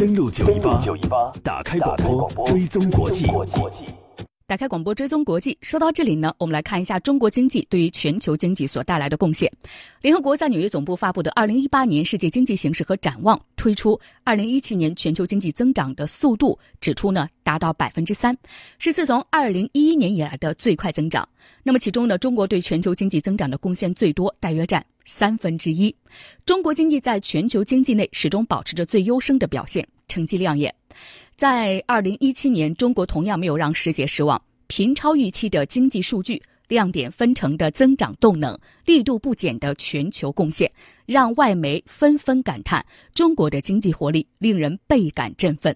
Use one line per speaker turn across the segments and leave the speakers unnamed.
登录九一八，打开广播，追踪国际。
打开广播追踪国际。说到这里呢，我们来看一下中国经济对于全球经济所带来的贡献。联合国在纽约总部发布的《二零一八年世界经济形势和展望》推出二零一七年全球经济增长的速度，指出呢达到百分之三，是自从二零一一年以来的最快增长。那么其中呢，中国对全球经济增长的贡献最多，大约占三分之一。中国经济在全球经济内始终保持着最优胜的表现，成绩亮眼。在二零一七年，中国同样没有让世界失望，频超预期的经济数据、亮点纷呈的增长动能、力度不减的全球贡献，让外媒纷纷感叹中国的经济活力令人倍感振奋。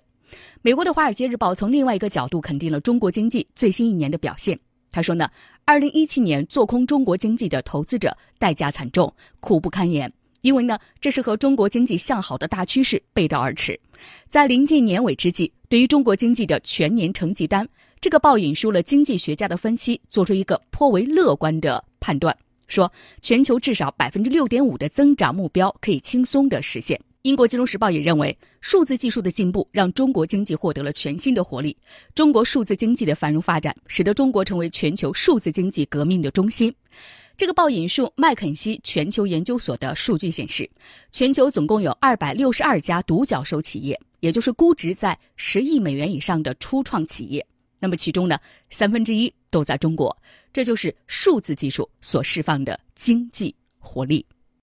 美国的《华尔街日报》从另外一个角度肯定了中国经济最新一年的表现。他说呢，二零一七年做空中国经济的投资者代价惨重，苦不堪言。因为呢，这是和中国经济向好的大趋势背道而驰。在临近年尾之际，对于中国经济的全年成绩单，这个报引述了经济学家的分析，做出一个颇为乐观的判断，说全球至少百分之六点五的增长目标可以轻松的实现。英国金融时报也认为，数字技术的进步让中国经济获得了全新的活力。中国数字经济的繁荣发展，使得中国成为全球数字经济革命的中心。这个报引述麦肯锡全球研究所的数据显示，全球总共有二百六十二家独角兽企业，也就是估值在十亿美元以上的初创企业。那么其中呢，三分之一都在中国，这就是数字技术所释放的经济活力。